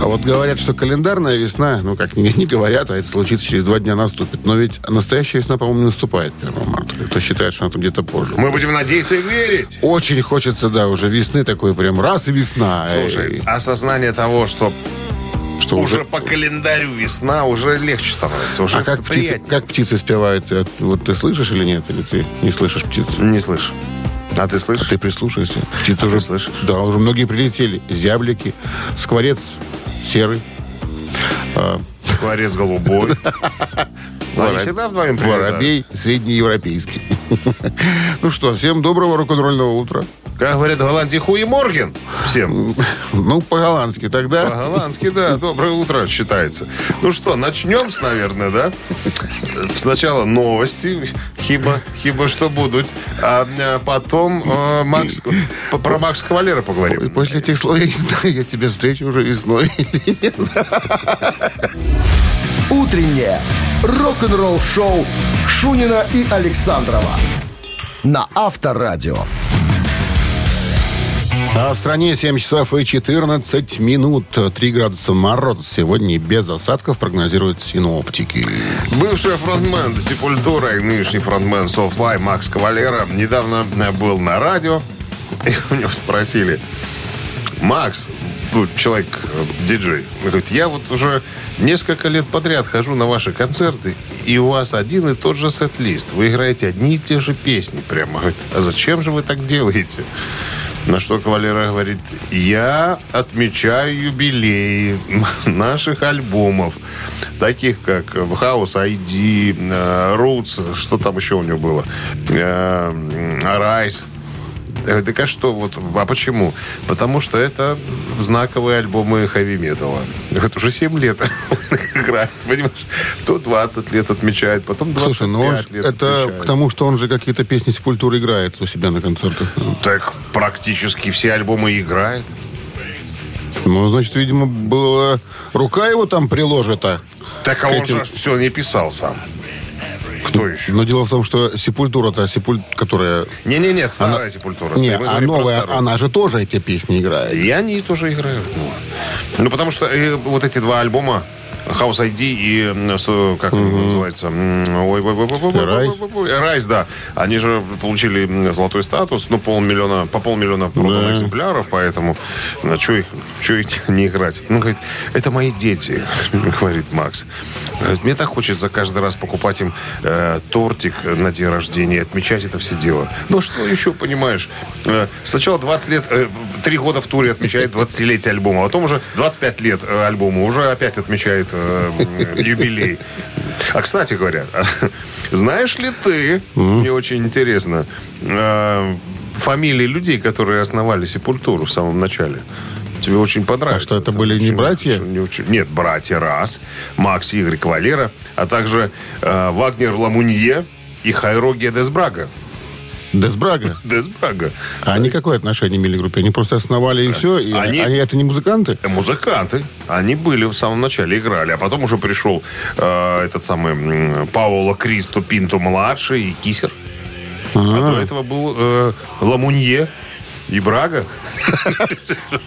А вот говорят, что календарная весна, ну как не, не говорят, а это случится через два дня наступит. Но ведь настоящая весна, по-моему, не наступает 1 марта. Кто считает, что она там где-то позже. Мы будем надеяться и верить. Очень хочется, да, уже весны такой прям раз и весна. Слушай, Эй, осознание того, что что уже уже... по календарю весна, уже легче становится. Уже А как птицы, приятнее. как птицы спевают? Это Вот ты слышишь или нет? Или ты не слышишь птиц? Не слышу. А ты слышишь? Ты прислушайся. Птицы А уже, ты слышишь? Да, уже многие прилетели. Зяблики, скворец серый. а, Скворец голубой. Они всегда вдвоем. Воробей среднеевропейский. Ну что, всем доброго рок-н-ролльного утра. Как говорят в Голландии, хуи Морген всем. Ну, по-голландски тогда. По-голландски, да. Доброе утро считается. Ну что, начнем с, наверное, да? Сначала новости, хиба, хиба что будут. А э, потом э, Макс, про Макса Кавалера И поговорим. после этих слов я не знаю, я тебя встречу уже весной или нет. «Утреннее рок-н-ролл-шоу» Шунина и Александрова на Авторадио. А в стране 7 часов и 14 минут. 3 градуса мороза сегодня без осадков прогнозируют синоптики. Бывший фронтмен Сепультура и нынешний фронтмен Soulfly Макс Кавалера недавно был на радио, и у него спросили, Макс, ну, человек, э, диджей, говорит, я вот уже несколько лет подряд хожу на ваши концерты, и у вас один и тот же сет-лист. Вы играете одни и те же песни. Прямо говорит, а зачем же вы так делаете? На что Кавалера говорит, я отмечаю юбилеи наших альбомов, таких как House ID, э, Roots, что там еще у него было, э, Rise. Говорю, Так а что, вот, а почему? Потому что это знаковые альбомы хэви-металла. Это уже 7 лет он играет, понимаешь? То 20 лет отмечает, потом 25 Слушай, ну лет это отмечает. к тому, что он же какие-то песни Сепультуры играет у себя на концертах. Так практически все альбомы играет. Ну, значит, видимо, была рука его там приложена. Так а он этим- же все не писал сам. Кто еще? Но дело в том, что Сепультура-то, Сепуль... которая... Не-не-не, старая сепультура. Не, а новая, она же тоже эти песни играет. И они тоже играют. Ну, Ну, потому что э, вот эти два альбома House ID и как он называется? Ой, Rise, да. Они же получили золотой статус, ну, полмиллиона, по полмиллиона проданных Да. экземпляров, поэтому на что их, чё их не играть? Ну, говорит, это мои дети, говорит Макс. Мне так хочется каждый раз покупать им э, тортик на день рождения, отмечать это все дело. Ну, что еще, понимаешь? Э, сначала 20 лет, э, 3 года в туре отмечает 20-летие альбома, а потом уже 25 лет э, альбому, уже опять отмечает э, юбилей. А, кстати говоря, знаешь ли ты, мне очень интересно, э, фамилии людей, которые основали Сепультуру в самом начале? Тебе очень понравится. А что, это были не очень- братья? не очень- Нет, братья раз. Макс Игорь Кавалера, а также э, Вагнер Ламунье и Хайро Десбрага. Десбрага. Десбрага. А они какое отношение имели к группе? Они просто основали и все? И Они- они это не музыканты? Э, Музыканты. Они были в самом начале, играли. А потом уже пришел э, этот самый м, Паоло Кристо Пинто младший и Кисер. А до этого был э, Ламунье и Брага.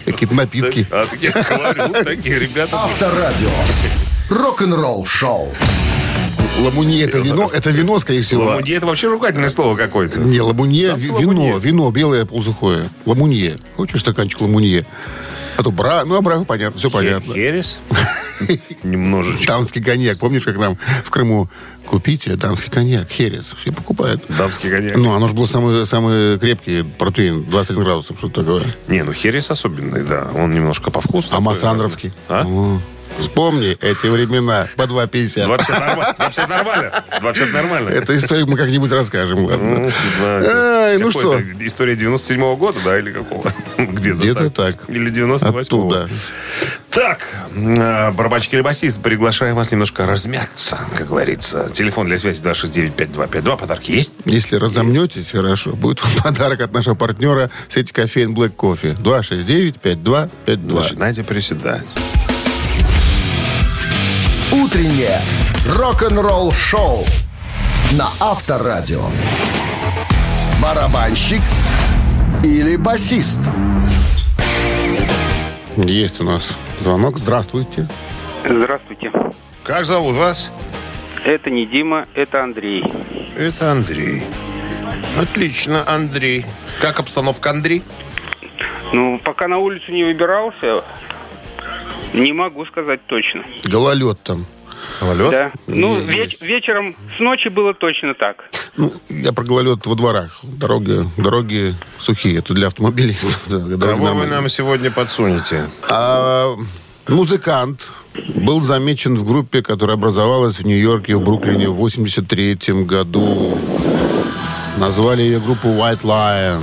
Какие-то напитки. А я говорю, такие ребята. Авторадио. Рок-н-ролл-шоу. Ламунье это вино? Это вино, скорее всего. Ламунье это вообще ругательное слово какое-то. Не, ламунье, вино, вино белое полусухое. Ламунье. Хочешь стаканчик ламунье? А то бра, ну, а бра, понятно, все понятно. Херес. Немножечко. Дамский коньяк. Помнишь, как нам в Крыму купите дамский коньяк, херес? Все покупают. Дамский коньяк. Ну, оно же был самый, самый крепкий протеин, 21 градусов, что такое. Не, ну Херес особенный, да. Он немножко по вкусу. А такой Массандровский? разный. А? О, Вспомни эти времена по 2,50. 250 нормально. 250 нормально. 250 нормально. Эту историю мы как-нибудь расскажем, ладно? Ну, ну что? История 97-го года, да, или какого? Где-то, Где-то так. Или 98-го. Оттуда. Так, э, барабанщик или басист, приглашаем вас немножко размяться, как говорится. Телефон для связи 269-5252. Подарки есть? Если разомнетесь, хорошо, будет вам подарок от нашего партнера сети кофеин Black Coffee. 269-5252. Начинайте приседать. Утреннее рок-н-ролл-шоу на Авторадио. Барабанщик или басист? Есть у нас звонок. Здравствуйте. Здравствуйте. Как зовут вас? Это не Дима, это Андрей. Это Андрей. Отлично, Андрей. Как обстановка, Андрей? Ну, пока на улицу не выбирался, не могу сказать точно. Гололед там. Гололед? Да. Ну, веч- вечером с ночи было точно так. Ну, я про гололед во дворах. Дороги, дороги сухие. Это для автомобилистов. Кого вы нам сегодня подсунете? А, музыкант был замечен в группе, которая образовалась в Нью-Йорке и в Бруклине в 83 году. Назвали ее группу White Lion.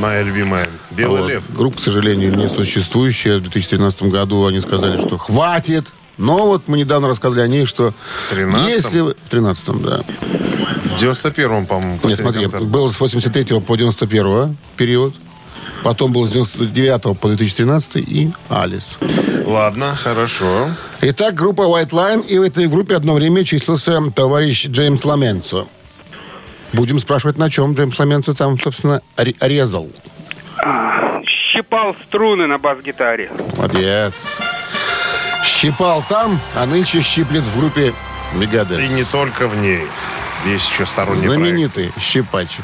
Моя любимая. Белый Вот. лев. Группа, к сожалению, не существующая. В 2013 году они сказали, что хватит. Но вот мы недавно рассказали о ней, что В 13-м? если... вы- В 13 да. В 91-м, по-моему, Нет, смотри, концерт. был с 83 по 91 период. Потом был с 99 по 2013 и Алис. Ладно, хорошо. Итак, группа White Line, и в этой группе одно время числился товарищ Джеймс Ламенцо. Будем спрашивать, на чем Джеймс Ламенцо там, собственно, ре- резал. Щипал струны на бас-гитаре. Молодец. Щипал там, а нынче щиплет в группе Мегадес. И не только в ней. Есть еще сторонний проект. Знаменитый щипач.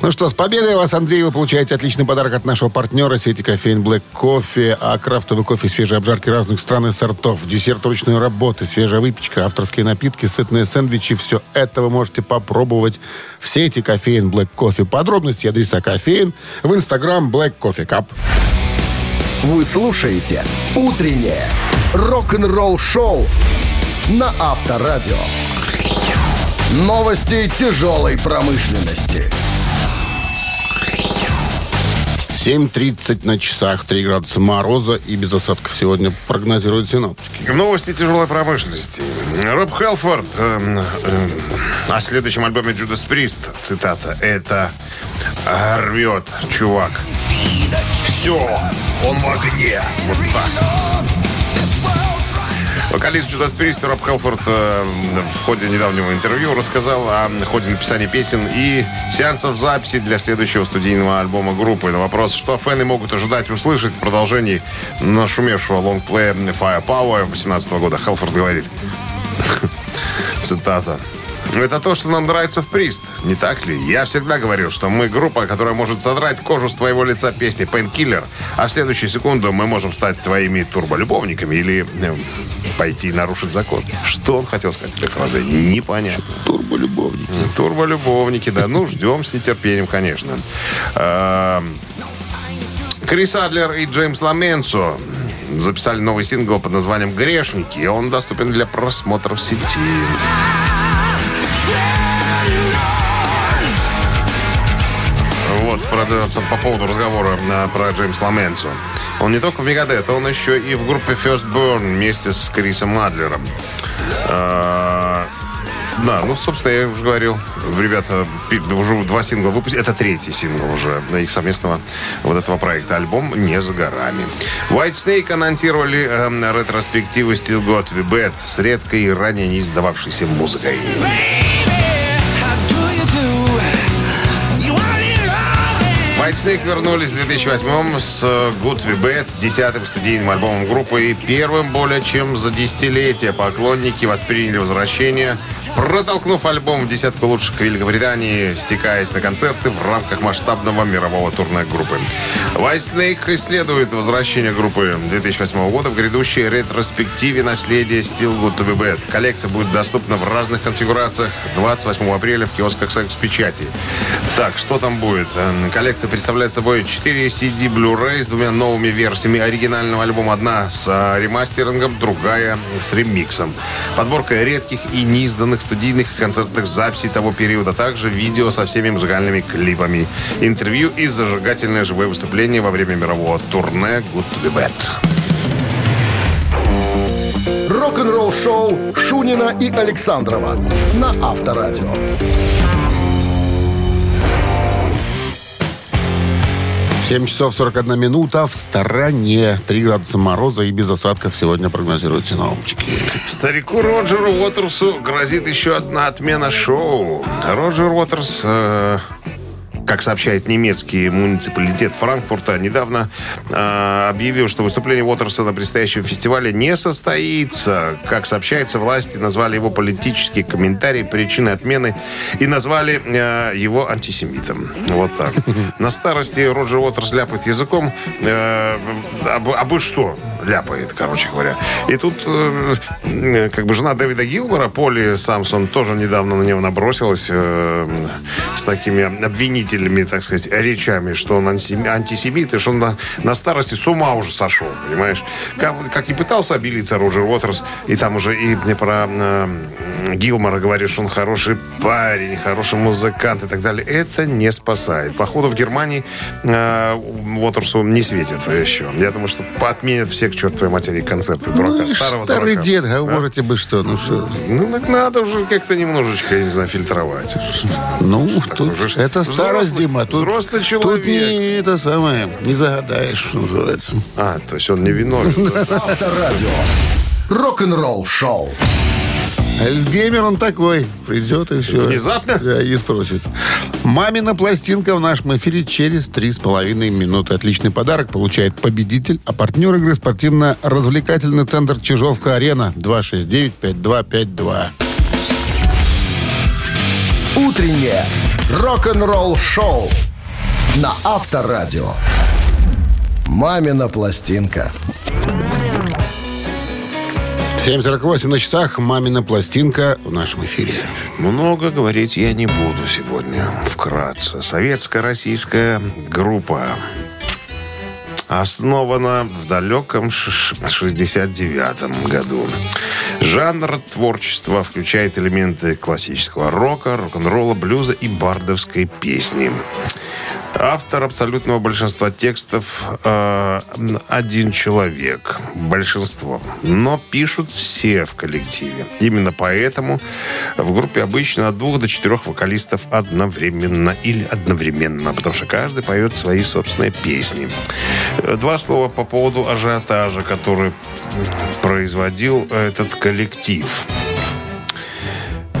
Ну что, с победой вас, Андрей, вы получаете отличный подарок от нашего партнера сети кофеин Black Кофе, а крафтовый кофе, свежие обжарки разных стран и сортов, десерт ручной работы, свежая выпечка, авторские напитки, сытные сэндвичи. Все это вы можете попробовать в сети кофеин Black Кофе. Подробности и адреса кофеин в инстаграм Black Coffee Cup. Вы слушаете «Утреннее рок-н-ролл-шоу» на Авторадио. Новости тяжелой промышленности. 7.30 на часах, 3 градуса мороза и без осадков сегодня прогнозируют синоптики. Новости тяжелой промышленности. Роб Хелфорд эм, эм, о следующем альбоме Judas Priest, цитата, это рвет, чувак. Все, он в огне. Вот так. Вокалист Judas Priest Роб Хелфорд э, в ходе недавнего интервью рассказал о ходе написания песен и сеансов записи для следующего студийного альбома группы. На вопрос, что фэны могут ожидать услышать в продолжении нашумевшего лонгплея Firepower 2018 года, Хелфорд говорит, цитата, это то, что нам нравится в Прист, не так ли? Я всегда говорил, что мы группа, которая может содрать кожу с твоего лица песни Painkiller, а в следующую секунду мы можем стать твоими турболюбовниками или э, пойти нарушить закон. Что он хотел сказать этой фразой? Непонятно. Турболюбовники. Турболюбовники, да. Ну, ждем с нетерпением, конечно. Эм, Крис Адлер и Джеймс Ламенцо записали новый сингл под названием «Грешники». и Он доступен для просмотра в сети. Про- по поводу разговора э, про Джеймс Ламенцо. Он не только в Мегадет, он еще и в группе First Burn вместе с Крисом Адлером. Э, Да, ну, собственно, я уже говорил, ребята уже два сингла выпустили. Это третий сингл уже их совместного вот этого проекта. Альбом не за горами. White Snake анонсировали э, ретроспективу Still Got To Be Bad с редкой и ранее не издававшейся музыкой. White Snake вернулись в 2008 с э, Good Be Bad, десятым студийным альбомом группы и первым более чем за десятилетие. Поклонники восприняли возвращение, протолкнув альбом в десятку лучших Великобритании, стекаясь на концерты в рамках масштабного мирового турне группы. White Snake исследует возвращение группы 2008 года в грядущей ретроспективе наследия Still Good to Be Bad. Коллекция будет доступна в разных конфигурациях 28 апреля в киосках Секс Печати. Так, что там будет? Э, Коллекция представляет собой 4 CD Blu-ray с двумя новыми версиями оригинального альбома. Одна с э, ремастерингом, другая с ремиксом. Подборка редких и неизданных студийных и концертных записей того периода. а Также видео со всеми музыкальными клипами. Интервью и зажигательное живое выступление во время мирового турне Good to be Bad. Рок-н-ролл-шоу Шунина и Александрова на Авторадио. 7 часов 41 минута в стороне. 3 градуса мороза и без осадков сегодня прогнозируют синоптики. Старику Роджеру Уотерсу грозит еще одна отмена шоу. Роджер Уотерс э, как сообщает немецкий муниципалитет Франкфурта, недавно э, объявил, что выступление Уотерса на предстоящем фестивале не состоится. Как сообщается, власти назвали его политические комментарии причиной отмены и назвали э, его антисемитом. Вот так. На старости Роджер Уотерс ляпает языком. Э, абы, абы что ляпает, короче говоря. И тут э, как бы жена Дэвида Гилмора, Поли Самсон, тоже недавно на него набросилась э, с такими обвинительными, так сказать, речами, что он антисемит, и что он на, на старости с ума уже сошел, понимаешь? Как, как не пытался обелиться Роджер Уотерс, и там уже и про э, Гилмора говорит, что он хороший парень, хороший музыкант и так далее. Это не спасает. Походу в Германии э, Уотерсу не светит еще. Я думаю, что отменят все к чертовой матери концерты дурака. Ну, старого старый дурака. дед, говорите а? бы что, ну что. Ну, так надо уже как-то немножечко, я не знаю, фильтровать. Ну, Так тут, уже это старость, взрослый- Дима. Тут, взрослый Тут человек. не это самое, не загадаешь, что называется. А, то есть он не виновен. Авторадио. Рок-н-ролл-шоу. Альцгеймер он такой. Придет и все. Внезапно? Да, и спросит. Мамина пластинка в нашем эфире через три с половиной минуты. Отличный подарок получает победитель, а партнер игры спортивно-развлекательный центр Чижовка-Арена 269-5252. Утреннее рок-н-ролл-шоу на Авторадио. «Мамина пластинка». 7.48 на часах. Мамина пластинка в нашем эфире. Много говорить я не буду сегодня. Вкратце. Советская российская группа основана в далеком 69 году. Жанр творчества включает элементы классического рока, рок-н-ролла, блюза и бардовской песни. Автор абсолютного большинства текстов э, один человек. Большинство. Но пишут все в коллективе. Именно поэтому в группе обычно от двух до четырех вокалистов одновременно или одновременно, потому что каждый поет свои собственные песни. Два слова по поводу ажиотажа, который производил этот коллектив.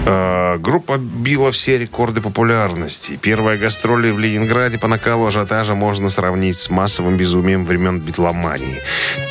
Э, Группа била все рекорды популярности. Первые гастроли в Ленинграде по накалу ажиотажа можно сравнить с массовым безумием времен битломании.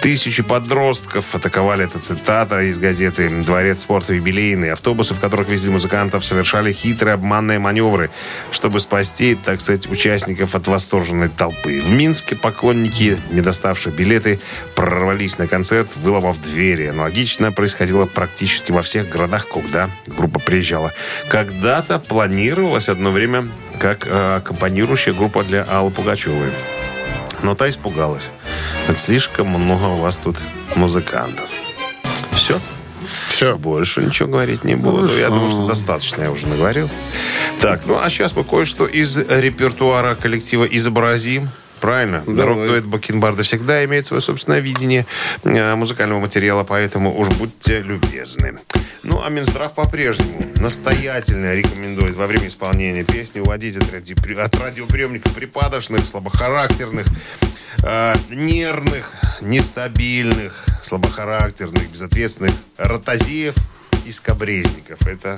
Тысячи подростков атаковали, это цитата из газеты «Дворец спорта юбилейный». Автобусы, в которых везли музыкантов, совершали хитрые обманные маневры, чтобы спасти, так сказать, участников от восторженной толпы. В Минске поклонники, не доставшие билеты, прорвались на концерт, выломав двери. Аналогично происходило практически во всех городах, куда группа приезжала. Когда-то планировалось одно время как аккомпанирующая группа для Аллы Пугачевой. Но та испугалась. Это слишком много у вас тут музыкантов. Все? Все. Больше ничего говорить не буду. Я думаю, что достаточно я уже наговорил. Так, ну а сейчас мы кое-что из репертуара коллектива изобразим. Правильно? Рок-дуэт Бакенбарда всегда имеет свое собственное видение э, музыкального материала, поэтому уж будьте любезны. Ну, а Минздрав по-прежнему настоятельно рекомендует во время исполнения песни уводить от, ради- от радиоприемника припадочных, слабохарактерных, э, нервных, нестабильных, слабохарактерных, безответственных ротозеев и скобрезников. Это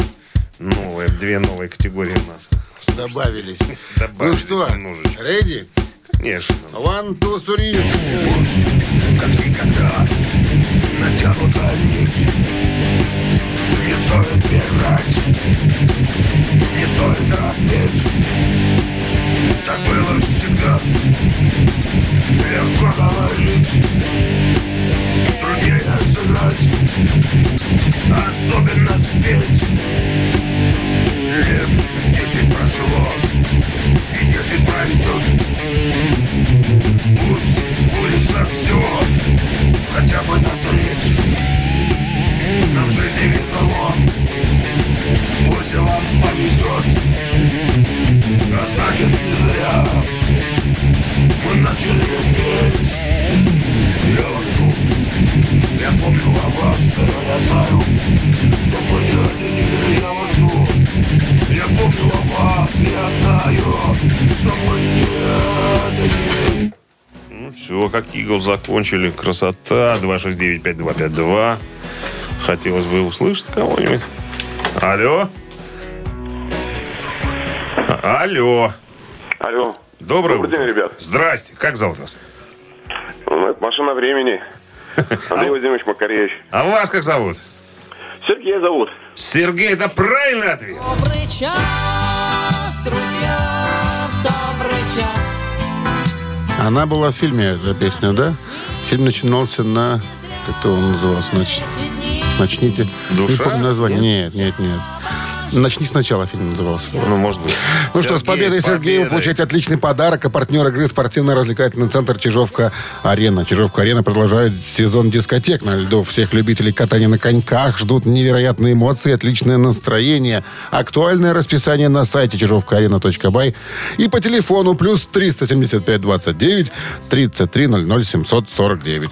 новые, две новые категории у нас. Добавились. Ну Добавились что, немножечко. ready? Конечно. One, two, three. как никогда натянута нить. Не стоит бежать, не стоит робеть. Так было всегда. Легко говорить, труднее сыграть, особенно спеть. Лет десять прошло, и пройдет Пусть сбудется все Хотя бы на треть Нам жизни везло Пусть вам повезет А не зря. Eagles закончили. Красота. 269-5252. Хотелось бы услышать кого-нибудь. Алло? Алло. Алло. Доброе Добрый утро. день, ребят. Здрасте. Как зовут вас? Ну, это машина времени. Андрей Владимирович Макаревич. А вас как зовут? Сергей зовут. Сергей, это правильный ответ. Добрый час, друзья, добрый час. Она была в фильме, эта песня, да? Фильм начинался на... Как-то он назывался? Нач... Начните. Душа? Не помню название. Нет, нет, нет. Начни сначала фильм назывался. Ну, может быть. Ну что, с победой, с Сергею победой. получаете отличный подарок. А партнер игры спортивно-развлекательный центр Чижовка-Арена. Чижовка-Арена продолжает сезон дискотек на льду. Всех любителей катания на коньках ждут невероятные эмоции, отличное настроение. Актуальное расписание на сайте чижовкаарена.бай и по телефону плюс 375 29 33 00 749.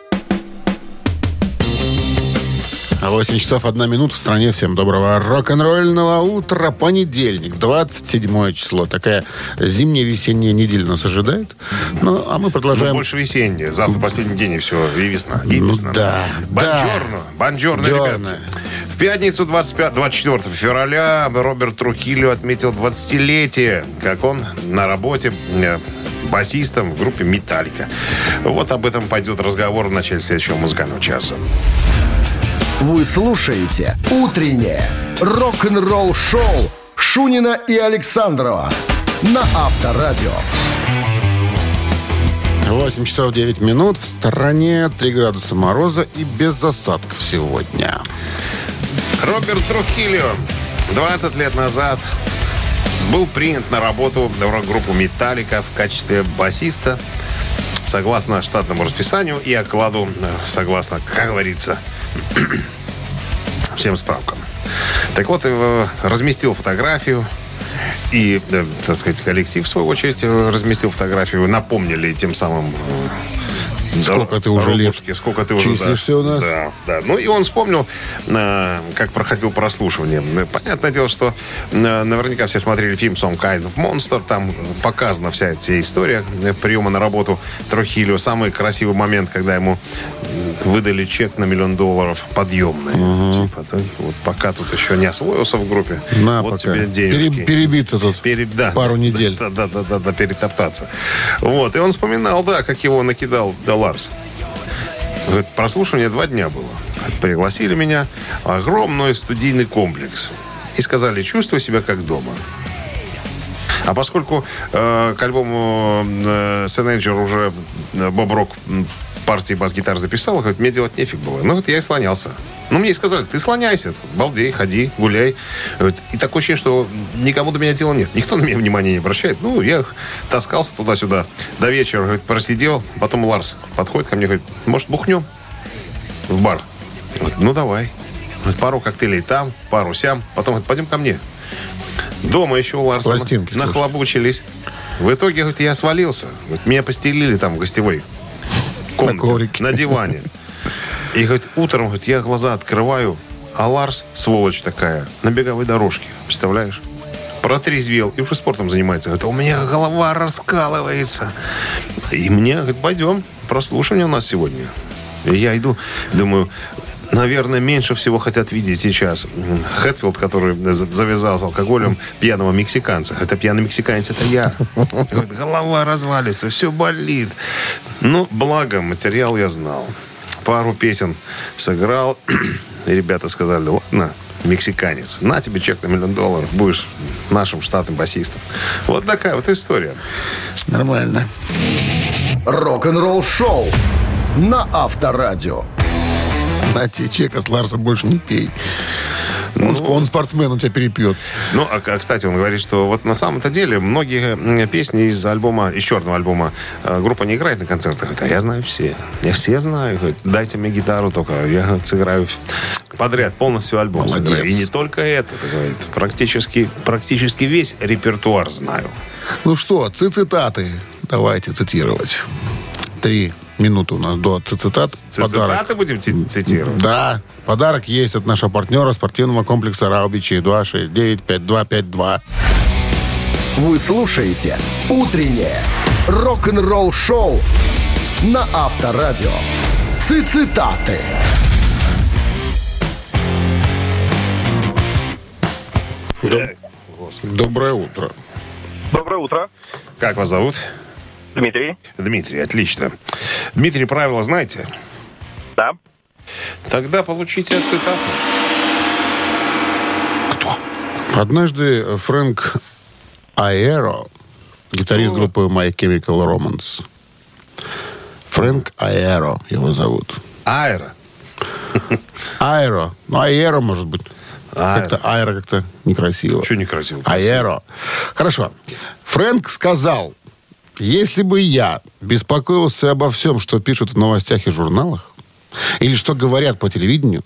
8 часов 1 минута в стране. Всем доброго рок-н-ролльного утра. Понедельник, 27 число. Такая зимняя весенняя неделя нас ожидает. Ну, а мы Ну, продолжаем. больше весеннее. Завтра последний день, и все, и весна. И Ну весна. да, Бонжорно. Бонжорно, ребят. Бонжорно. В пятницу 25, 24 февраля Роберт Трухилио отметил 20-летие, как он на работе э, басистом в группе «Металлика». Вот об этом пойдет разговор в начале следующего музыкального часа. Вы слушаете «Утреннее рок-н-ролл-шоу» Шунина и Александрова на Авторадио. 8 часов 9 минут. В стороне 3 градуса мороза и без осадков сегодня. Роберт Трухилио 20 лет назад был принят на работу в рок-группу «Металлика» в качестве басиста согласно штатному расписанию и окладу, э, согласно, как говорится, всем справкам. Так вот, э, разместил фотографию и, э, так сказать, коллектив, в свою очередь, э, разместил фотографию, напомнили тем самым Сколько ты уже лет дорогушки, сколько ты уже да. числишься у нас? Да, да. Ну и он вспомнил, как проходил прослушивание. Понятное дело, что наверняка все смотрели фильм «Some Kind of Monster». Там показана вся эта история приема на работу Трухилио. Самый красивый момент, когда ему выдали чек на миллион долларов подъемный. Типа, да, вот пока тут еще не освоился в группе, На, вот пока. тебе денежки. Пере- перебиться тут Пере- да, пару недель. Да, да, да, да, да, перетоптаться. Вот. И он вспоминал, да, как его накидал да Ларс. Говорит, прослушивание два дня было. Пригласили меня. Огромный студийный комплекс. И сказали, чувствую себя как дома. А поскольку э, к альбому э, Сененджер уже э, Боб Рок партии бас-гитар записал, говорит, мне делать нефиг было. Ну вот я и слонялся. Ну мне и сказали, ты слоняйся, балдей, ходи, гуляй. Говорит, И такое ощущение, что никому до меня дела нет. Никто на меня внимания не обращает. Ну, я таскался туда-сюда до вечера, говорит, просидел. Потом Ларс подходит ко мне, говорит, может, бухнем в бар? Говорит, ну, давай. Говорит, пару коктейлей там, пару сям. Потом говорит, пойдем ко мне. Дома еще у Ларса Пластинки нахлобучились. В итоге, говорит, я свалился. Говорит, меня постелили там в гостевой комнате, коврике. на диване. И, говорит, утром, говорит, я глаза открываю, а Ларс, сволочь такая, на беговой дорожке. Представляешь? Протрезвел и уже спортом занимается. Говорит, у меня голова раскалывается. И мне, говорит, пойдем, прослушивание у нас сегодня. И я иду, думаю, наверное, меньше всего хотят видеть сейчас Хэтфилд, который за- завязал с алкоголем пьяного мексиканца. Это пьяный мексиканец, это я. Голова развалится, все болит. Ну, благо, материал я знал. Пару песен сыграл. И ребята сказали, ладно, мексиканец, на тебе чек на миллион долларов, будешь нашим штатным басистом. Вот такая вот история. Нормально. Рок-н-ролл шоу на Авторадио. На тебе чека с Ларса больше не пей. Ну, Он, он спортсмен, он тебя перепьет. Ну, а, а, кстати, он говорит, что вот на самом-то деле многие песни из альбома, из черного альбома, э, группа не играет на концертах. Говорит, а я знаю все. Я все знаю. Говорит, дайте мне гитару только, я говорит, сыграю подряд, полностью альбом Молодец. сыграю. И не только это, говорит, практически, практически весь репертуар знаю. Ну что, цитаты. Давайте цитировать. Три минуты у нас до цитат. Цитаты будем ци- цитировать? Да. Подарок есть от нашего партнера спортивного комплекса Раубичи 269-5252. Вы слушаете «Утреннее рок-н-ролл-шоу» на Авторадио. Цитаты. Доброе утро. Доброе утро. Как вас зовут? Дмитрий. Дмитрий, отлично. Дмитрий, правила знаете? Да. Тогда получите цитату. Однажды Фрэнк Аэро, гитарист группы My Chemical Romance. Фрэнк Аэро его зовут. Аэро. Аэро. Ну, Аэро, может быть. Аэро. Как-то аэро как-то некрасиво. Что некрасиво? Аэро. Хорошо. Фрэнк сказал, если бы я беспокоился обо всем, что пишут в новостях и журналах, или что говорят по телевидению,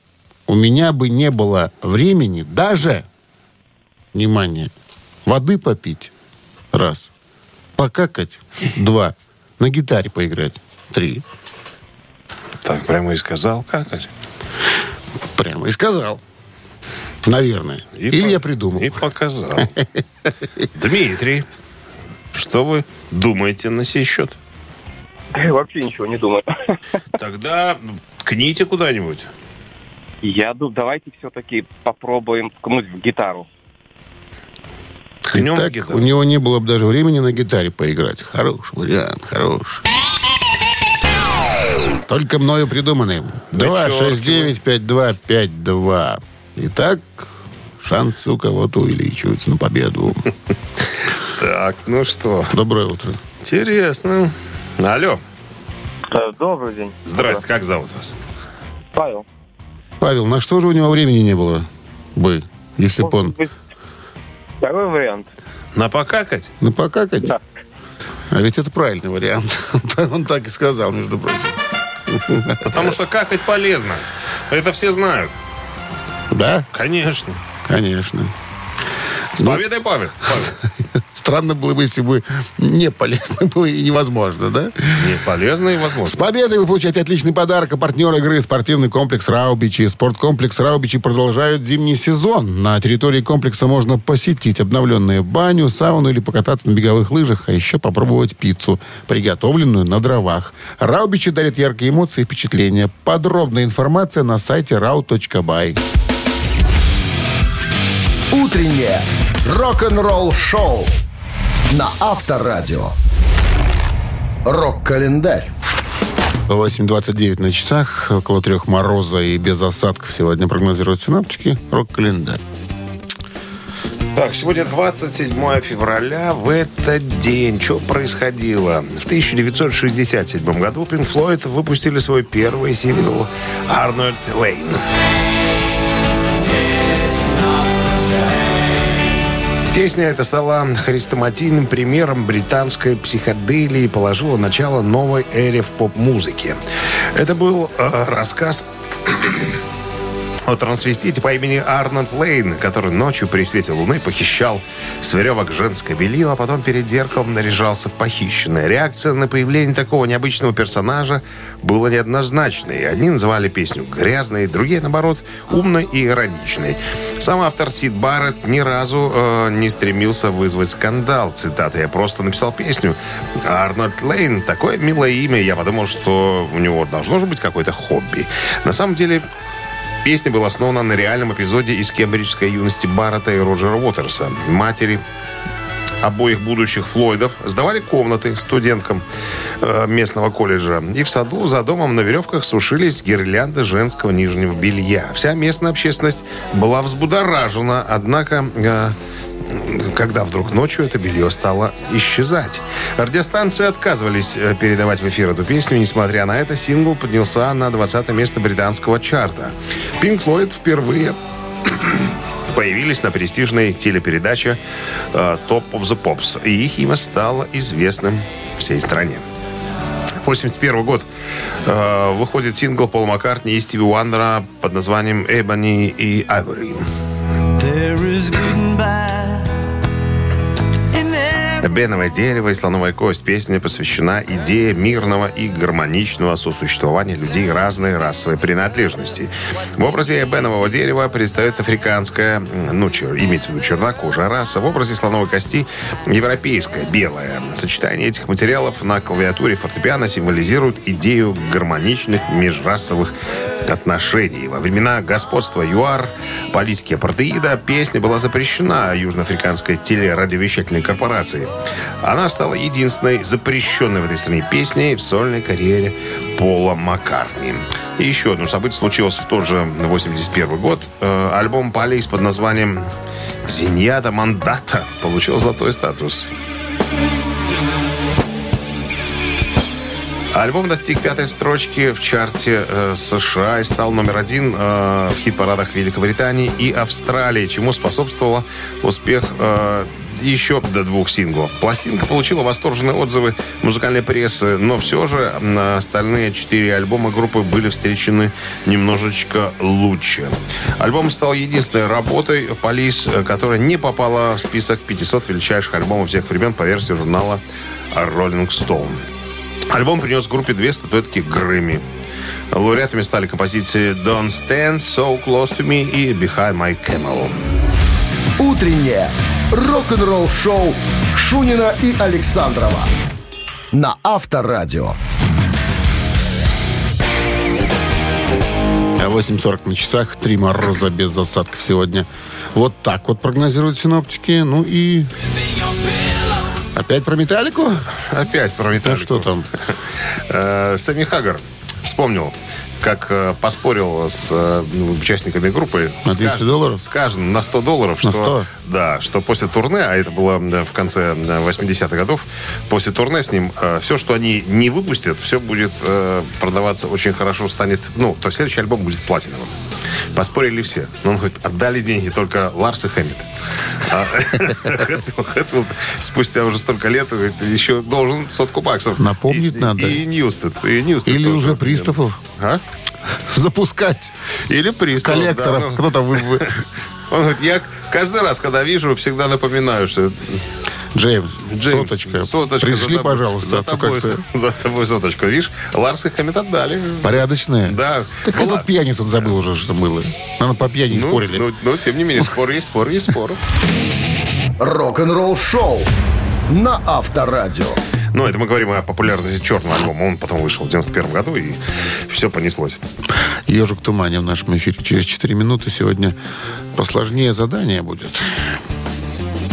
у меня бы не было времени даже, внимание, воды попить, раз, покакать, два, на гитаре поиграть, три. Так прямо и сказал. Как это? Прямо и сказал. Наверное. И Или по- я придумал. И показал. Дмитрий, что вы думаете на сей счет? Вообще ничего не думаю. Тогда ткните куда-нибудь. Я думаю, давайте все-таки попробуем ткнуть в гитару. Ткнем в Итак, гитару. у него не было бы даже времени на гитаре поиграть. Хороший вариант, хороший. Только мною придуманный. 269-5252. Итак, шанс у кого-то увеличивается на победу. Так, ну что, Доброе утро. интересно. Алло, Добрый день. здрасте, как зовут вас? Павел. Павел, на что же у него времени не было бы, если бы он... Второй вариант. На покакать? Ну, покакать? А ведь это правильный вариант. Он так и сказал, между прочим. Потому что какать полезно. Это все знают. Да, Конечно. конечно. С победой, Павел. Павел. Странно было бы, если бы не полезно было и невозможно, да? Не полезно и С возможно. победой вы получаете отличный подарок. А партнер игры спортивный комплекс Раубичи. Спорткомплекс Раубичи продолжают зимний сезон. На территории комплекса можно посетить обновленную баню, сауну или покататься на беговых лыжах, а еще попробовать пиццу, приготовленную на дровах. Раубичи дарит яркие эмоции и впечатления. Подробная информация на сайте rau.by. «Утреннее рок-н-ролл-шоу» на Авторадио. Рок-календарь. 8.29 на часах, около трех мороза и без осадков сегодня прогнозируют синаптики. Рок-календарь. Так, сегодня 27 февраля. В этот день что происходило? В 1967 году Pink Floyd выпустили свой первый сингл «Арнольд Лейн». Песня эта стала хрестоматийным примером британской психоделии и положила начало новой эре в поп-музыке. Это был э, рассказ о трансвестите по имени Арнольд Лейн, который ночью при свете луны похищал с веревок женское белье, а потом перед зеркалом наряжался в похищенное. Реакция на появление такого необычного персонажа была неоднозначной. Одни называли песню грязной, другие, наоборот, умной и ироничной. Сам автор Сид Барретт ни разу э, не стремился вызвать скандал. Цитата «Я просто написал песню». А Арнольд Лейн – такое милое имя. Я подумал, что у него должно же быть какое-то хобби. На самом деле, Песня была основана на реальном эпизоде из кембриджской юности Баррета и Роджера Уотерса. Матери обоих будущих Флойдов сдавали комнаты студенткам местного колледжа. И в саду за домом на веревках сушились гирлянды женского нижнего белья. Вся местная общественность была взбудоражена, однако... э, когда вдруг ночью это белье стало исчезать. Радиостанции отказывались э, передавать в эфир эту песню. Несмотря на это, сингл поднялся на 20 место британского чарта. Pink Floyd впервые появились на престижной телепередаче э, Top of the Pops. И их имя стало известным всей стране. 81 год э, выходит сингл Пола Маккартни и Стиви Уандера под названием «Ebony и Ivory». Беновое дерево и слоновая кость. Песня посвящена идее мирного и гармоничного сосуществования людей разной расовой принадлежности. В образе бенового дерева предстает африканская, ну, чер, имеется в виду чернокожая раса. В образе слоновой кости европейская, белая. Сочетание этих материалов на клавиатуре фортепиано символизирует идею гармоничных межрасовых отношений. Во времена господства ЮАР, политики апартеида, песня была запрещена Южноафриканской телерадиовещательной корпорацией. Она стала единственной запрещенной в этой стране песней в сольной карьере Пола Маккартни. И еще одно событие случилось в тот же 81 год. Э, Альбом Полис под названием «Зиньята Мандата» получил золотой статус. Альбом достиг пятой строчки в чарте э, США и стал номер один э, в хит-парадах Великобритании и Австралии, чему способствовало успех э, еще до двух синглов. Пластинка получила восторженные отзывы музыкальной прессы, но все же остальные четыре альбома группы были встречены немножечко лучше. Альбом стал единственной работой Полис, э, которая не попала в список 500 величайших альбомов всех времен по версии журнала Rolling Stone. Альбом принес группе две статуэтки Грэмми. Лауреатами стали композиции Don't Stand So Close to Me и Behind My Camel. Утреннее рок-н-ролл-шоу Шунина и Александрова на Авторадио. А 8.40 на часах, три мороза без засадков сегодня. Вот так вот прогнозируют синоптики. Ну и... Опять про металлику? Опять про Металлику. что там? Э, Сэмми Хаггар вспомнил, как э, поспорил с э, ну, участниками группы. На С 200 каждым- долларов? С каждым на 100 долларов. На что, 100? Да, что после турне, а это было в конце да, 80-х годов, после турне с ним, все, что они не выпустят, все будет продаваться очень хорошо, станет, ну, то есть следующий альбом будет платиновым. Поспорили все. Но он говорит, отдали деньги только Ларс и Хэммит. А спустя уже столько лет еще должен сотку баксов. Напомнить надо. И Ньюстед. И Ньюстед Или уже приставов А? запускать. Или приставов. Коллекторов. ну. Кто там? Он говорит, я каждый раз, когда вижу, всегда напоминаю, что Джеймс, Джеймс, соточка. соточка Пришли, за тобой- пожалуйста. За то тобой, как-то за тобой соточка. Видишь, Ларс и Хэммит отдали. Порядочные. Да. Так Была- этот пьяниц он забыл уже, что было. Наверное, по пьяни Ну, спорили. ну, но, тем не менее, спор есть, спор есть, спор. Рок-н-ролл-шоу на Авторадио. Ну, это мы говорим о популярности черного альбома. Он потом вышел в 91 году, и все понеслось. Ежик в тумане в нашем эфире через 4 минуты. Сегодня посложнее задание будет.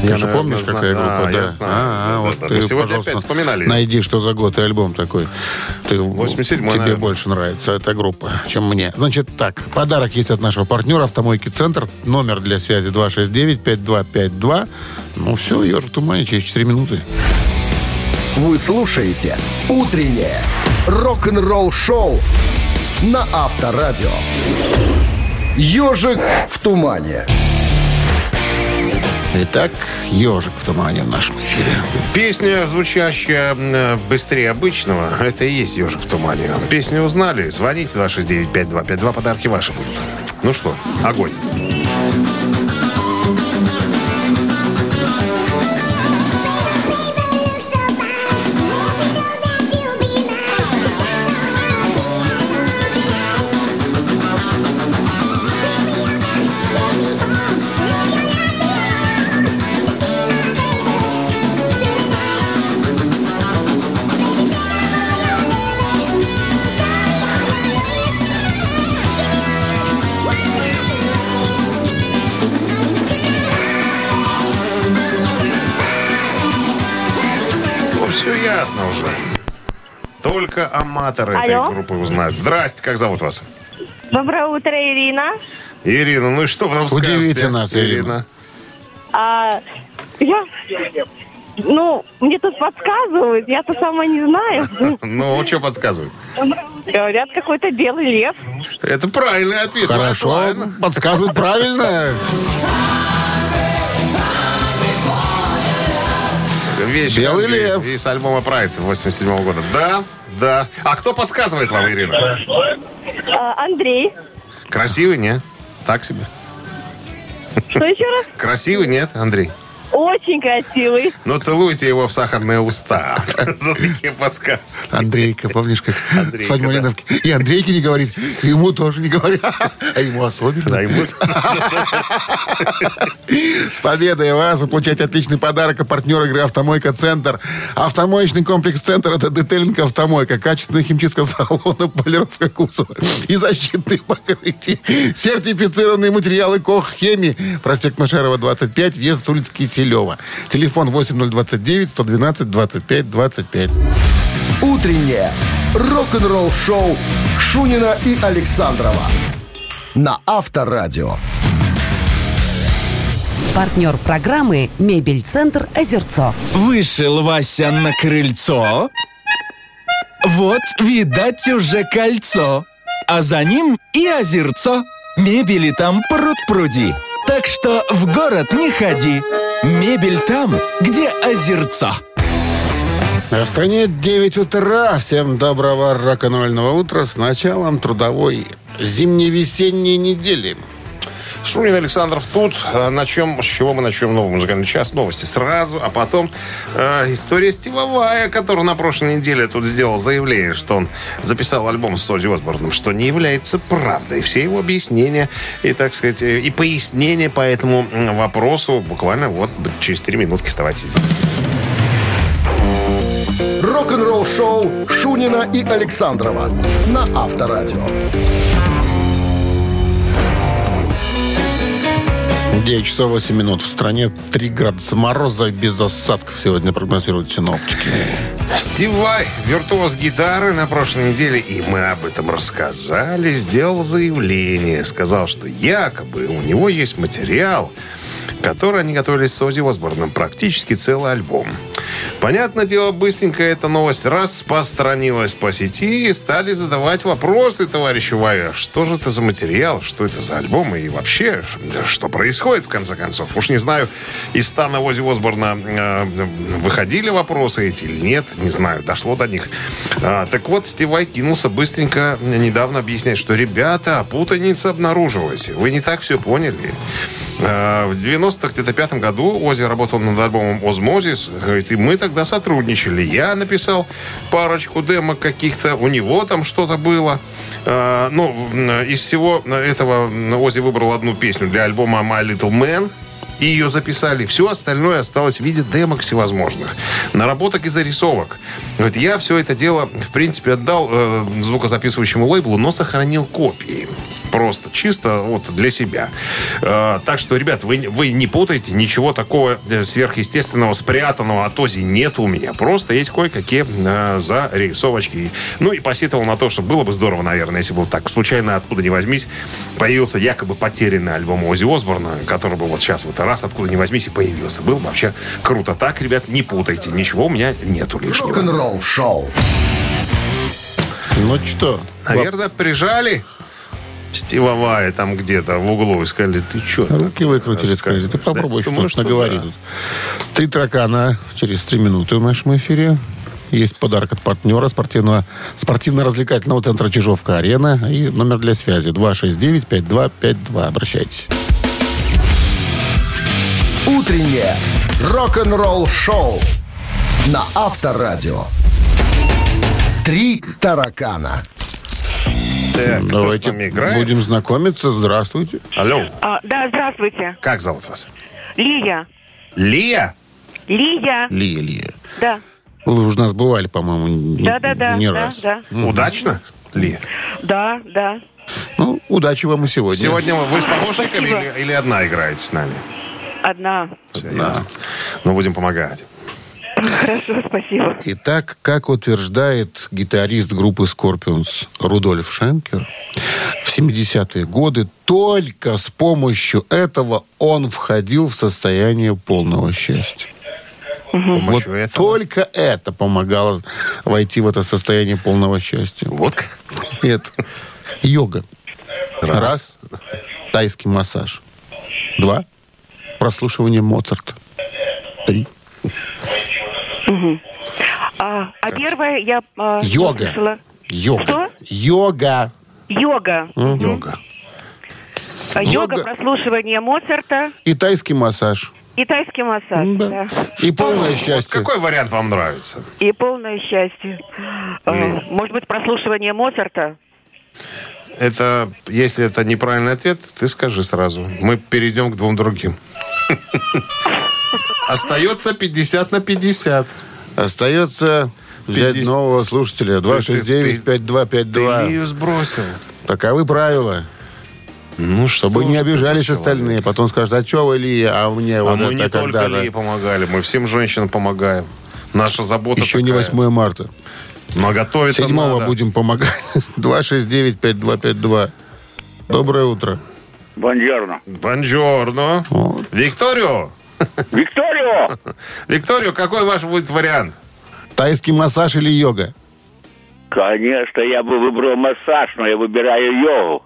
Ты Я, же наверное, помнишь, зна- какая группа? А, я да. знаю. А, а, вот да, ты, Мы сегодня пожалуйста, опять вспоминали. Найди, что за год и альбом такой. Ты, 87-й, тебе наверное. больше нравится эта группа, чем мне. Значит, так, подарок есть от нашего партнера «Автомойки Центр». Номер для связи 269-5252. Ну все, ежик в тумане через 4 минуты. Вы слушаете «Утреннее рок-н-ролл-шоу» на Авторадио. «Ежик в тумане». Итак, ежик в тумане в нашем эфире. Песня, звучащая быстрее обычного, это и есть «Ежик в тумане». Песню узнали? Звоните 269-5252, подарки ваши будут. Ну что, огонь. только аматоры Алло. этой группы узнают. Здрасте, как зовут вас? Доброе утро, Ирина. Ирина, ну что вы нам скажете? Удивите нас, Ирина. А, я... Ну, мне тут подсказывают, я-то сама не знаю. Ну, что подсказывают? Говорят, какой-то белый лев. Это правильный ответ. Хорошо, подсказывают правильно. Вещь. Белый лев. Из альбома "Pride" 87 года. Да да. А кто подсказывает вам, Ирина? А, Андрей. Красивый, нет? Так себе. Что еще раз? Красивый, нет, Андрей? Очень красивый. Ну, целуйте его в сахарные уста. За такие подсказки. Андрейка, помнишь, как Андрейка, Свадьба да. Малиновки? И Андрейке не говорит, ему тоже не говорят, а ему особенно. Да, ему... С победой вас! Вы получаете отличный подарок от партнера игры «Автомойка Центр». Автомоечный комплекс «Центр» — это детейлинг «Автомойка», качественная химчистка салона, полировка кузова и защитные покрытия. Сертифицированные материалы КОХ «Хеми». Проспект Машерова, 25, въезд с улицы Киселева. Телефон 8029-112-25-25. Утреннее рок-н-ролл-шоу Шунина и Александрова на Авторадио. Партнер программы «Мебель-центр Озерцо». Вышел Вася на крыльцо. Вот, видать, уже кольцо. А за ним и озерцо. Мебели там пруд-пруди. Так что в город не ходи. Мебель там, где озерцо. В стране 9 утра. Всем доброго рок-н-ролльного утра с началом трудовой зимне-весенней недели. Шунин Александров тут. А На чем, с чего мы начнем новый музыкальный час? Новости сразу, а потом э, история Стивовая, который на прошлой неделе тут сделал заявление, что он записал альбом с Ози Осборном, что не является правдой. Все его объяснения и, так сказать, э, и пояснения по этому вопросу буквально вот через три минутки вставайте. Рок-н-ролл-шоу Шунина и Александрова на Авторадио. 9 часов 8 минут. В стране 3 градуса мороза без осадков сегодня прогнозируют синоптики. Стив Вай, виртуоз гитары на прошлой неделе, и мы об этом рассказали, сделал заявление. Сказал, что якобы у него есть материал, который они готовили с Ози Осборном. Практически целый альбом. Понятное дело, быстренько эта новость распространилась по сети и стали задавать вопросы товарищу Вая. Что же это за материал, что это за альбом и вообще, что происходит в конце концов. Уж не знаю, из стана Ози Осборна э, выходили вопросы эти или нет, не знаю, дошло до них. А, так вот, Стив Вай кинулся быстренько недавно объяснять, что, ребята, путаница обнаружилась. Вы не так все поняли. А, В 90-х, где-то пятом году Ози работал над альбомом «Озмозис». Говорит, и мы тогда сотрудничали. Я написал парочку демок каких-то. У него там что-то было. А, Ну, м, из всего этого Ози выбрал одну песню для альбома «My Little Man». И ее записали. Все остальное осталось в виде демок всевозможных. Наработок и зарисовок. Говорит, я все это дело, в принципе, отдал э, звукозаписывающему лейблу, но сохранил копии. Просто чисто вот для себя. Э, так что, ребят, вы, вы не путайте, ничего такого э, сверхъестественного, спрятанного от Ози нет у меня. Просто есть кое-какие э, зарисовочки. Ну и посетовал на то, что было бы здорово, наверное, если бы вот так случайно откуда ни возьмись появился якобы потерянный альбом Ози Осборна, который бы вот сейчас вот раз откуда ни возьмись и появился. Было бы вообще круто. Так, ребят, не путайте. Ничего у меня нету лишнего. Рок-н-ролл-шоу. Ну что? Наверное, прижали Стива Вая там где-то в углу и сказали, ты что? Руки выкрутили, сказали. Ты попробуй, Думаю, что что наговори да. тут. Три таракана через три минуты в нашем эфире. Есть подарок от партнера спортивного, спортивно-развлекательного центра «Чижовка-арена» и номер для связи 269-5252. Обращайтесь. Утреннее рок-н-ролл-шоу на Авторадио. Три таракана. Так, кто с Давайте нами играет? будем знакомиться. Здравствуйте. Алло, А, да, здравствуйте. как зовут вас? Лия. Лия? Лия. Лия, Лия. Да. Вы уже у нас бывали, по-моему, не, Да, да, да. не да, раз. да. Удачно, Лия? Да, да. Ну, удачи вам и сегодня. Сегодня вы с помощниками Спасибо. или, или одна играете с нами? Одна. Все ясно. Ну, будем помогать. Хорошо, спасибо. Итак, как утверждает гитарист группы Scorpions Рудольф Шенкер, в 70-е годы только с помощью этого он входил в состояние полного счастья. С Вот этого. только это помогало войти в это состояние полного счастья. Вот как? Нет. Йога. Раз. Раз. Тайский массаж. Два. Прослушивание Моцарта. Три. А, а первое я а, Йога. слышала. Йога. Что? Йога. Йога. Йога. А, Йога, Йога. прослушивание Моцарта И тайский массаж. и тайский массаж. Да. И полное Вот счастье. какой вариант вам нравится? И полное счастье. А, может быть, прослушивание Моцарта? Это, если это неправильный ответ, ты скажи сразу. Мы перейдем к двум другим. Остается 50 на 50. Остается взять 50. нового слушателя. Ты 269-5252. ее сбросил. Таковы правила. Ну, Чтобы что не ты обижались остальные. Потом скажут, а что вы, Лия, а мне А вот мы это не только когда-то». Лии помогали, мы всем женщинам помогаем. Наша забота Еще не такая. 8 марта. Но готовиться Седьмого надо. будем помогать. 269-5252. Доброе утро. Бонжорно. Бонжорно. Викторио. Викторио! Викторио, какой ваш будет вариант? Тайский массаж или йога? Конечно, я бы выбрал массаж, но я выбираю йогу.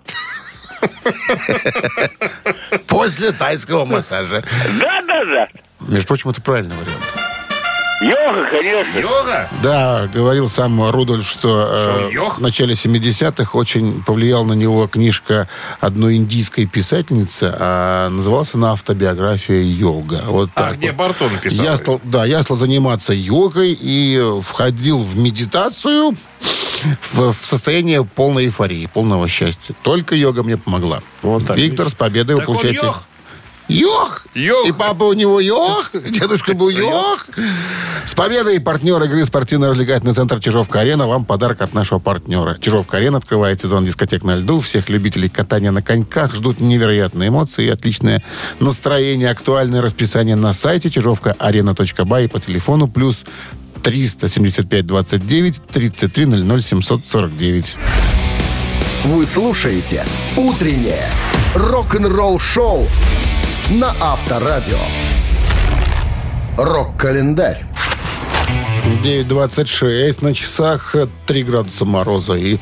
После тайского массажа. Да, да, да. Между прочим, это правильный вариант. Йога, конечно. Йога? Да, говорил сам Рудольф, что э, Что йог? в начале 70-х очень повлияла на него книжка одной индийской писательницы, а называлась она «Автобиография йога». Вот А так где вот. Барто написал? Я стал, да, я стал заниматься йогой и входил в медитацию в, в состояние полной эйфории, полного счастья. Только йога мне помогла. Вот так. Виктор, с победой вы Так он получаете... йог? Йох! Йох. И папа у него йох, дедушка был йох. С победой партнер игры спортивно-развлекательный центр Чижовка-Арена. Вам подарок от нашего партнера. Чижовка-Арена открывает сезон дискотек на льду. Всех любителей катания на коньках ждут невероятные эмоции и отличное настроение. Актуальное расписание на сайте чижовка-арена.бай и по телефону плюс 375 29 33 00 749. Вы слушаете «Утреннее рок-н-ролл-шоу» на Авторадио. Рок-календарь. 9.26 на часах, 3 градуса мороза и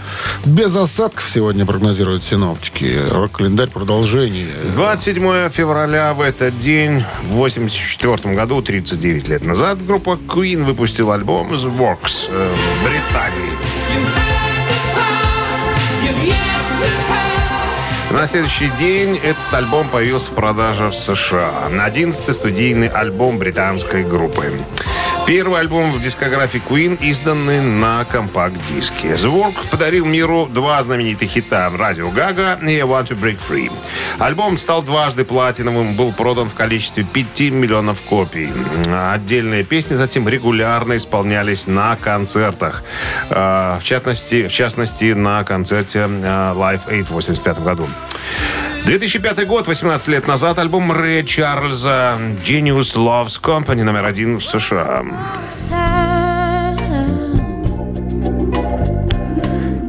без осадков сегодня прогнозируют синоптики. Рок-календарь продолжение. 27 февраля в этот день, в 1984 году, 39 лет назад, группа Queen выпустила альбом The Works э, в Британии. На следующий день этот альбом появился в продаже в США. 11-й студийный альбом британской группы. Первый альбом в дискографии Queen, изданный на компакт-диске. The подарил миру два знаменитых хита «Радио Гага» и «I Want to Break Free». Альбом стал дважды платиновым, был продан в количестве 5 миллионов копий. Отдельные песни затем регулярно исполнялись на концертах. А, В частности, в частности на концерте а, Live 8 в 85 году. 2005 год, 18 лет назад, альбом Рэя Чарльза «Genius Loves Company» номер один в США.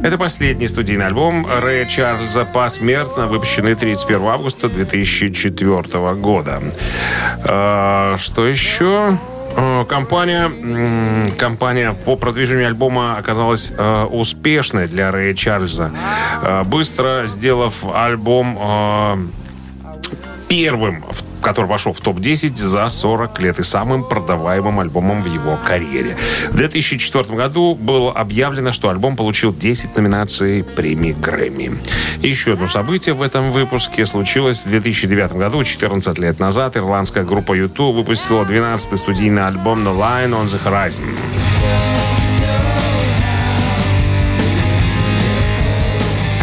Это последний студийный альбом Рэя Чарльза посмертно, выпущенный 31 августа 2004 года. А, Что еще? Э, Компания, компания по продвижению альбома оказалась э, успешной для Рэя Чарльза. Э, быстро сделав альбом первым, в- который вошел в топ-10 за 40 лет и самым продаваемым альбомом в его карьере. В 2004 году было объявлено, что альбом получил 10 номинаций премии Грэмми. Еще одно событие в этом выпуске случилось в 2009 году, 14 лет назад. Ирландская группа U2 выпустила 12-й студийный альбом The Line on the Horizon.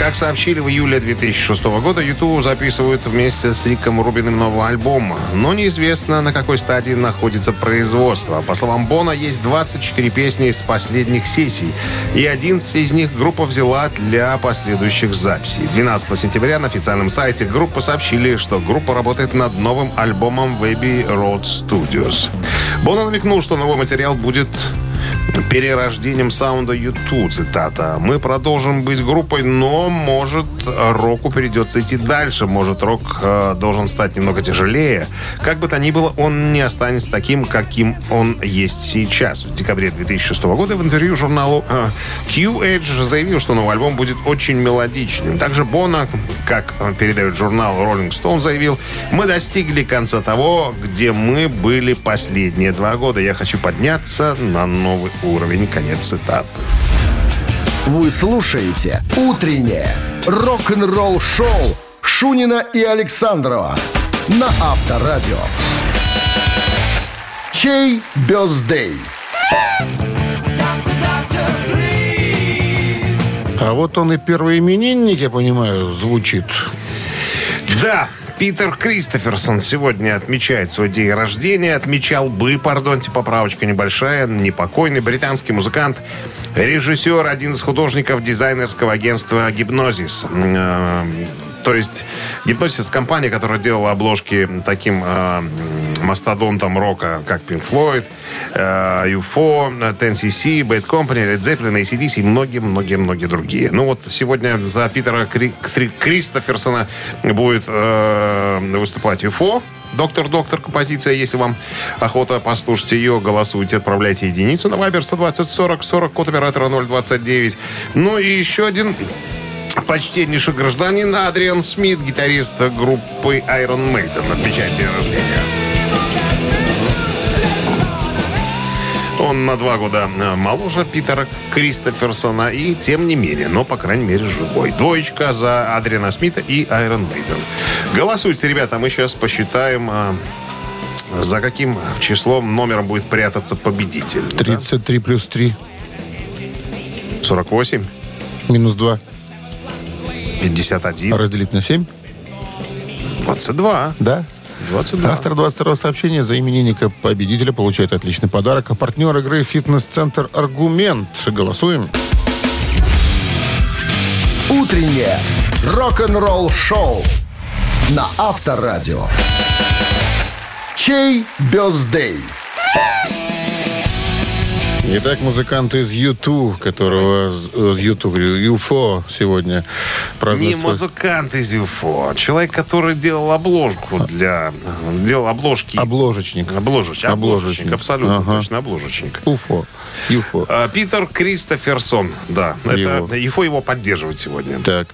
Как сообщили в июле 2006 года, YouTube записывают вместе с Риком Рубиным новый альбом. Но неизвестно, на какой стадии находится производство. По словам Бона, есть 24 песни из последних сессий. И 11 из них группа взяла для последующих записей. 12 сентября на официальном сайте группы сообщили, что группа работает над новым альбомом в Abbey Road Studios. Бона намекнул, что новый материал будет перерождением саунда YouTube, цитата. Мы продолжим быть группой, но, может, року придется идти дальше. Может, рок э, должен стать немного тяжелее. Как бы то ни было, он не останется таким, каким он есть сейчас. В декабре 2006 года в интервью журналу э, Q-Edge заявил, что новый альбом будет очень мелодичным. Также Бона, как передает журнал Rolling Stone, заявил, мы достигли конца того, где мы были последние два года. Я хочу подняться на новый уровень. Конец цитаты. Вы слушаете «Утреннее рок-н-ролл-шоу» Шунина и Александрова на Авторадио. Чей бездей? А вот он и первый именинник, я понимаю, звучит. Да, Питер Кристоферсон сегодня отмечает свой день рождения. Отмечал бы, пардонте, поправочка небольшая, непокойный британский музыкант, режиссер, один из художников дизайнерского агентства «Гипнозис». То есть «Гипнозис» компания, которая делала обложки таким э, мастодонтам рока, как Pink Floyd, э, UFO, 10cc, Bad Company, Led Zeppelin, ACDC и многие-многие-многие другие. Ну вот сегодня за Питера Кри- Кри- Кристоферсона будет э, выступать UFO. Доктор, доктор, композиция. Если вам охота послушать ее, голосуйте, отправляйте единицу на Viber 120 40 40, код оператора 029. Ну и еще один почтеннейший гражданин Адриан Смит, гитарист группы Iron Maiden, отмечает день рождения. Он на два года э, моложе Питера Кристоферсона и, тем не менее, но, по крайней мере, живой. Двоечка за Адриана Смита и Iron Maiden. Голосуйте, ребята, мы сейчас посчитаем, а, за каким числом номером будет прятаться победитель. 33 плюс 3. 48, Минус 2. 51, Разделить на 7. 22. Да. 22. Автор 22 сообщения за именинника победителя получает отличный подарок. А партнер игры «Фитнес-центр Аргумент». Голосуем. Утреннее рок-н-ролл-шоу на Авторадио. Чей бездей? Итак, музыкант из YouTube, которого из YouTube, UFO сегодня Не празднует... свой- музыкант из ЮФО, а человек, который делал обложку для... Делал обложки. Обложечник. Обложечник. Обложечник, Обложечник. абсолютно Ага. точно, обложечник. UFO. UFO. А, Питер Кристоферсон, да. Это Его. ЮФО его поддерживает сегодня. Так.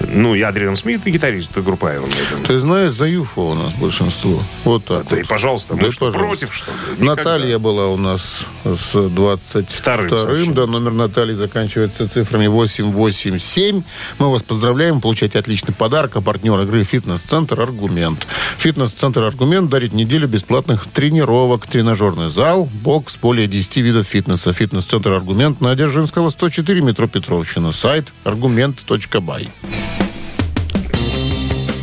Ну, и Адриан Смит, и гитарист группы Iron Maiden. Ты знаешь, за UFO у нас большинство. Вот так Да вот. и, пожалуйста, Да мы и что, пожалуйста. против, что ли? Никогда. Наталья была у нас с 22-м. Вторым сообщением. Да, номер Натальи заканчивается цифрами 887. Мы вас поздравляем. Получаете отличный подарок. А партнер игры «Фитнес-центр Аргумент». «Фитнес-центр Аргумент» дарит неделю бесплатных тренировок. Тренажерный зал, бокс, более 10 видов фитнеса. «Фитнес-центр Аргумент» на Дзержинского, 104, метро Петровщина. Сайт аргумент.бай.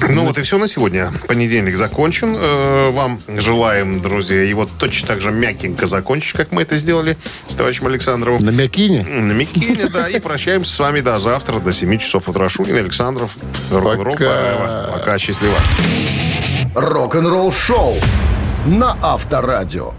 Ну вот и все на сегодня. Понедельник закончен. Э, Вам желаем, друзья, его точно так же мягенько закончить, как мы это сделали с товарищем Александровым. На Мякине? На Микине, да. И прощаемся с вами до завтра, до 7 часов утра. Шунин, Александров. Рок-н-ролл Пока. Пока, счастливо. Рок-н-ролл-шоу на Авторадио.